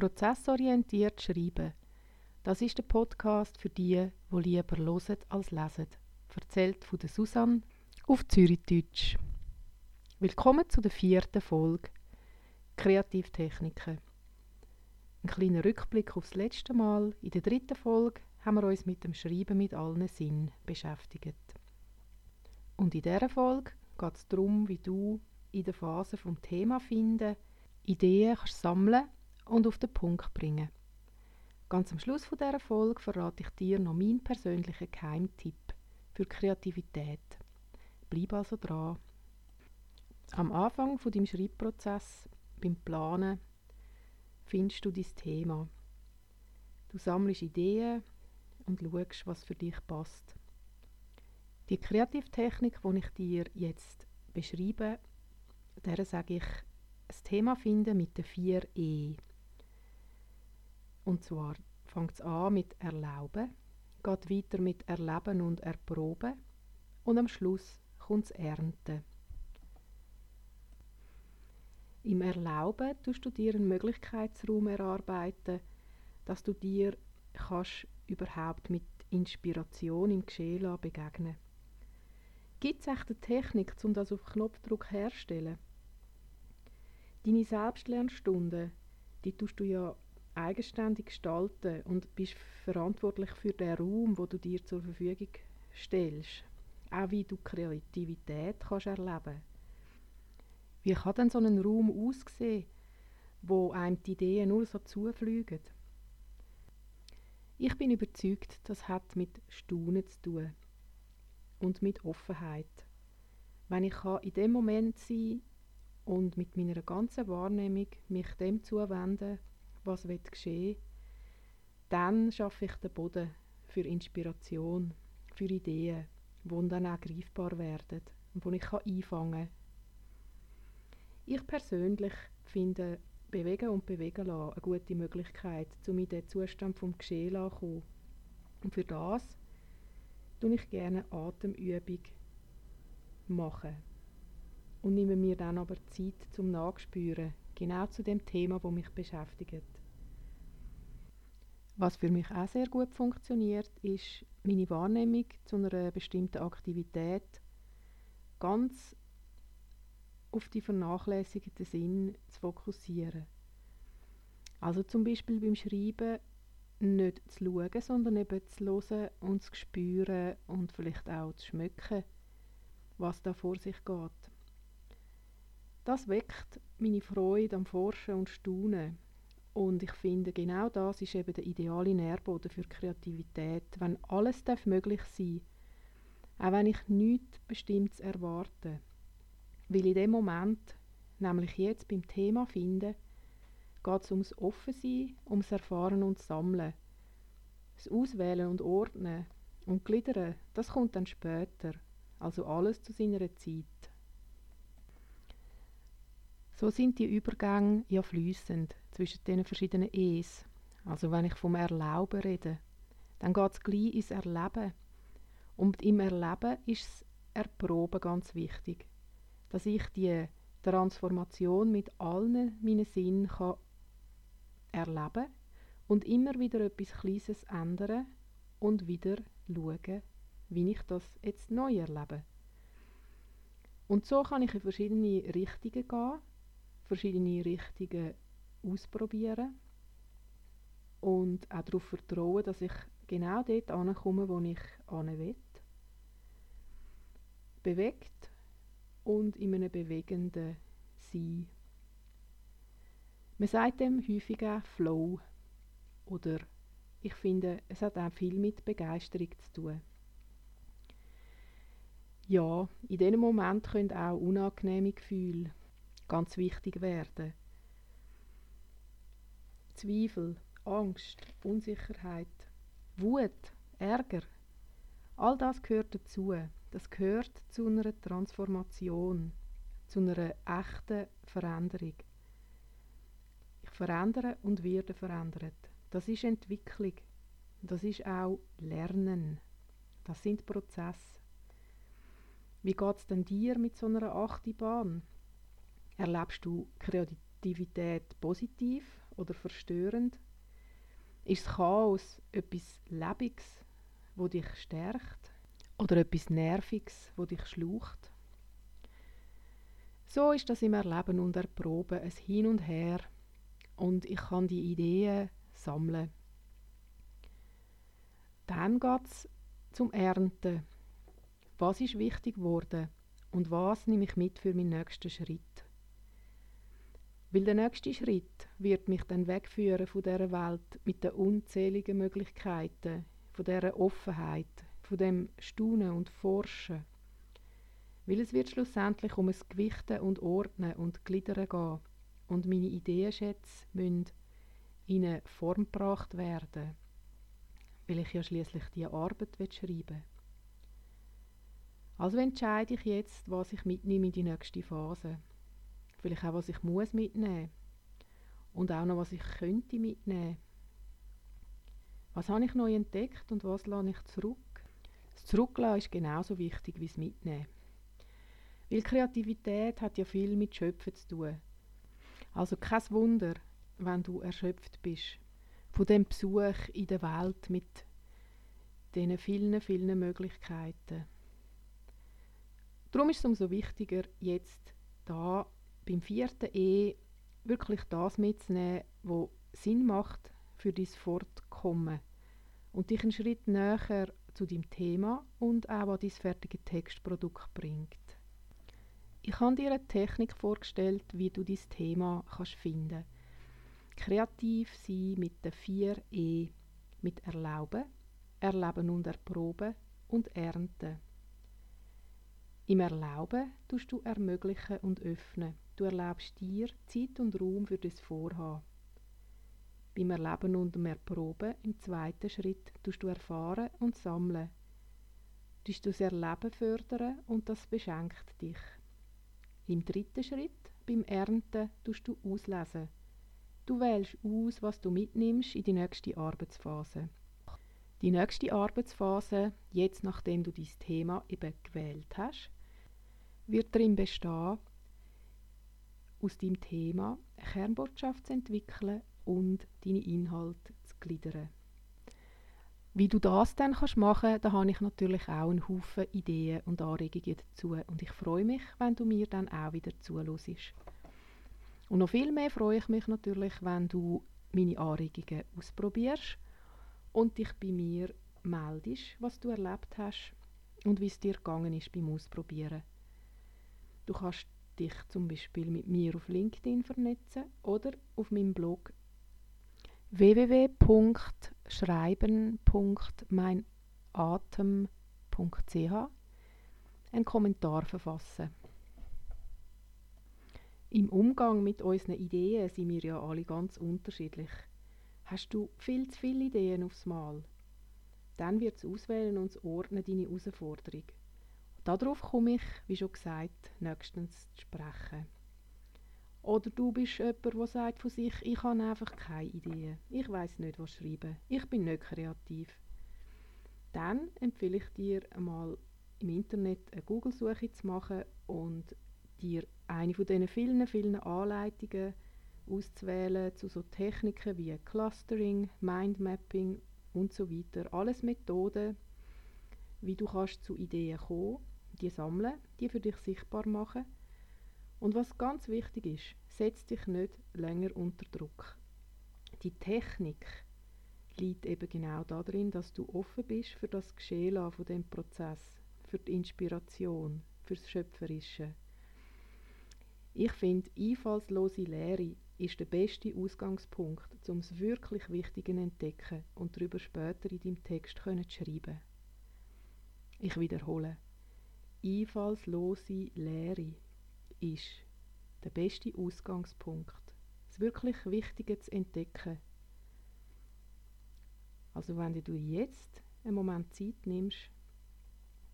Prozessorientiert schreiben. Das ist der Podcast für die, die lieber hören als lesen. Erzählt von der Susanne auf Zürichdeutsch. Willkommen zu der vierten Folge Kreativtechniken. Ein kleiner Rückblick aufs letzte Mal. In der dritten Folge haben wir uns mit dem Schreiben mit allen Sinnen beschäftigt. Und in dieser Folge geht es darum, wie du in der Phase vom Thema finden, Ideen sammeln und auf den Punkt bringen. Ganz am Schluss von dieser Folge verrate ich dir noch meinen persönlichen Geheimtipp für Kreativität. Bleib also dran. Am Anfang von deinem Schreibprozess, beim Planen, findest du dein Thema. Du sammelst Ideen und schaust, was für dich passt. Die Kreativtechnik, die ich dir jetzt beschreibe, der sage ich, ein Thema finden mit den vier E. Und zwar fängt es an mit Erlauben, geht weiter mit Erleben und Erproben und am Schluss kommt das Ernten. Im Erlauben tust du dir einen Möglichkeitsraum erarbeiten, dass du dir kannst überhaupt mit Inspiration im Geschehen begegnen Gibt es echt eine Technik, um das auf Knopfdruck herzustellen? Deine Selbstlernstunde, die tust du ja eigenständig gestalten und bist verantwortlich für den Raum, wo du dir zur Verfügung stellst. Auch wie du Kreativität kannst erleben. Wie kann denn so ein Raum aussehen, wo einem die Ideen nur so zufliegen? Ich bin überzeugt, das hat mit Staunen zu tun und mit Offenheit. Wenn ich in dem Moment sein und mit meiner ganzen Wahrnehmung mich dem zuwenden, was wird geschehen, dann schaffe ich den Boden für Inspiration, für Ideen, die dann auch greifbar werden und die ich einfangen kann. Ich persönlich finde Bewegen und Bewegen lassen eine gute Möglichkeit, um in den Zustand vom Geschehen zu kommen. Und für das tue ich gerne Atemübung machen und nehme mir dann aber Zeit zum Nachspüren, genau zu dem Thema, wo mich beschäftigt. Was für mich auch sehr gut funktioniert, ist meine Wahrnehmung zu einer bestimmten Aktivität ganz auf die vernachlässigten Sinn zu fokussieren. Also zum Beispiel beim Schreiben nicht zu schauen, sondern eben zu hören und zu spüren und vielleicht auch zu schmecken, was da vor sich geht. Das weckt meine Freude am Forschen und Staunen. Und ich finde, genau das ist eben der ideale Nährboden für Kreativität, wenn alles darf möglich sein auch wenn ich nichts Bestimmtes erwarte. Weil in dem Moment, nämlich jetzt beim Thema finden, geht es ums Offensein, ums Erfahren und Sammeln. Das Auswählen und Ordnen und Gliedern, das kommt dann später, also alles zu seiner Zeit. So sind die Übergänge ja fließend zwischen den verschiedenen E's. Also wenn ich vom Erlauben rede, dann geht es gleich ins Erleben. Und im Erleben ist das Erproben ganz wichtig. Dass ich die Transformation mit allen meinen Sinnen kann erleben und immer wieder etwas Kleines ändern und wieder schauen, wie ich das jetzt neu erlebe. Und so kann ich in verschiedene Richtungen gehen verschiedene Richtungen ausprobieren und auch darauf vertrauen, dass ich genau dort ankomme, wo ich hin will. Bewegt und in einem bewegenden Sein. Man sagt dem häufig auch Flow oder ich finde, es hat auch viel mit Begeisterung zu tun. Ja, in diesem Moment können auch unangenehme Gefühle ganz wichtig werden. Zweifel, Angst, Unsicherheit, Wut, Ärger, all das gehört dazu. Das gehört zu einer Transformation, zu einer echten Veränderung. Ich verändere und werde verändert. Das ist Entwicklung. Das ist auch Lernen. Das sind Prozesse. Wie geht es denn dir mit so einer Achterbahn? Erlebst du Kreativität positiv oder verstörend? Ist das Chaos etwas Lebiges, wo dich stärkt? Oder etwas Nerviges, wo dich schlaucht? So ist das im Erleben und Erproben ein Hin und Her und ich kann die Ideen sammeln. Dann geht es zum Ernten. Was ist wichtig geworden und was nehme ich mit für meinen nächsten Schritt? Weil der nächste Schritt wird mich dann wegführen von dieser Welt mit den unzähligen Möglichkeiten, von dieser Offenheit, von dem Staunen und Forschen. Weil es wird schlussendlich um das Gewichten und Ordnen und Gliedern gehen und meine Ideenschätze müssen in eine Form gebracht werden, weil ich ja schließlich die Arbeit schreiben will. Also entscheide ich jetzt, was ich mitnehme in die nächste Phase. Vielleicht auch, was ich muss mitnehmen. Und auch noch, was ich könnte mitnehmen. Was habe ich neu entdeckt und was lasse ich zurück? Das Zurücklassen ist genauso wichtig wie das Mitnehmen. Weil Kreativität hat ja viel mit Schöpfen zu tun. Also kein Wunder, wenn du erschöpft bist von dem Besuch in der Welt mit diesen vielen, vielen Möglichkeiten. Darum ist es umso wichtiger, jetzt da beim vierten E wirklich das mitzunehmen, was Sinn macht für dein Fortkommen und dich einen Schritt näher zu deinem Thema und auch an dein fertige Textprodukt bringt. Ich habe dir eine Technik vorgestellt, wie du dein Thema kannst finden Kreativ sein mit den vier E, mit Erlauben, Erleben und Erproben und Ernten. Im Erlauben tust du ermöglichen und öffnen. Du erlaubst dir Zeit und Raum für das Vorhaben. Beim Erleben und dem Erproben im zweiten Schritt tust du erfahren und sammeln. Du das Erleben fördern und das beschenkt dich. Im dritten Schritt, beim Ernten, tust du auslesen. Du wählst aus, was du mitnimmst in die nächste Arbeitsphase. Die nächste Arbeitsphase, jetzt nachdem du dein Thema eben gewählt hast, wird darin bestehen, aus deinem Thema eine Kernbotschaft zu entwickeln und deine Inhalte zu gliedern. Wie du das dann kannst machen, da habe ich natürlich auch einen Haufen Ideen und Anregungen dazu und ich freue mich, wenn du mir dann auch wieder zuhörst. Und noch viel mehr freue ich mich natürlich, wenn du meine Anregungen ausprobierst und dich bei mir meldest, was du erlebt hast und wie es dir gegangen ist beim Ausprobieren. Du kannst dich zum Beispiel mit mir auf LinkedIn vernetzen oder auf meinem Blog www.schreiben.meinatem.ch einen Kommentar verfassen. Im Umgang mit unseren Ideen sind wir ja alle ganz unterschiedlich. Hast du viel zu viele Ideen aufs Mal? Dann wird es auswählen und ordnen deine Herausforderung. Darauf komme ich, wie schon gesagt, nächstens zu sprechen. Oder du bist jemand, der sagt von sich, ich habe einfach keine Idee. Ich weiß nicht, was schreiben. Ich bin nicht kreativ. Dann empfehle ich dir einmal im Internet eine Google-Suche zu machen und dir eine von diesen vielen, vielen Anleitungen auszuwählen zu so Techniken wie Clustering, Mindmapping und so weiter. Alles Methoden, wie du kannst zu Ideen kommen die sammeln, die für dich sichtbar machen. Und was ganz wichtig ist, setz dich nicht länger unter Druck. Die Technik liegt eben genau darin, dass du offen bist für das Geschehen von dem Prozess, für die Inspiration, fürs Schöpferische. Ich finde, einfallslose Lehre ist der beste Ausgangspunkt, um das wirklich Wichtige entdecken und darüber später in deinem Text zu schreiben. Ich wiederhole einfallslose Lehre ist der beste Ausgangspunkt, das wirklich Wichtige zu entdecken. Also wenn du jetzt einen Moment Zeit nimmst,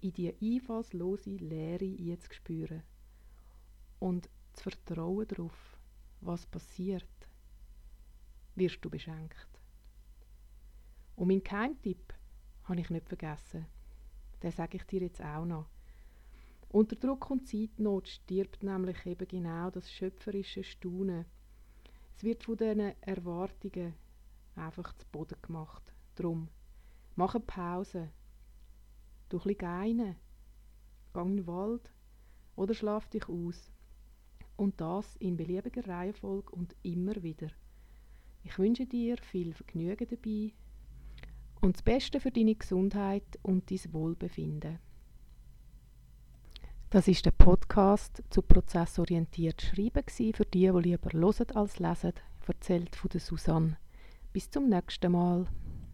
in die einfallslose Lehre zu spüren und zu vertrauen darauf, was passiert, wirst du beschenkt. Und mein Keimtipp habe ich nicht vergessen. Den sage ich dir jetzt auch noch. Unter Druck und Zeitnot stirbt nämlich eben genau das schöpferische Staunen. Es wird von diesen Erwartungen einfach zu Boden gemacht. Drum, mach eine Pause. Du ein geinen. Geh in den Wald oder schlaf dich aus. Und das in beliebiger Reihenfolge und immer wieder. Ich wünsche dir viel Vergnügen dabei und das Beste für deine Gesundheit und dein Wohlbefinden. Das ist der Podcast zu prozessorientiert Schreiben für die, die lieber hören als lesen, erzählt von Susanne. Bis zum nächsten Mal.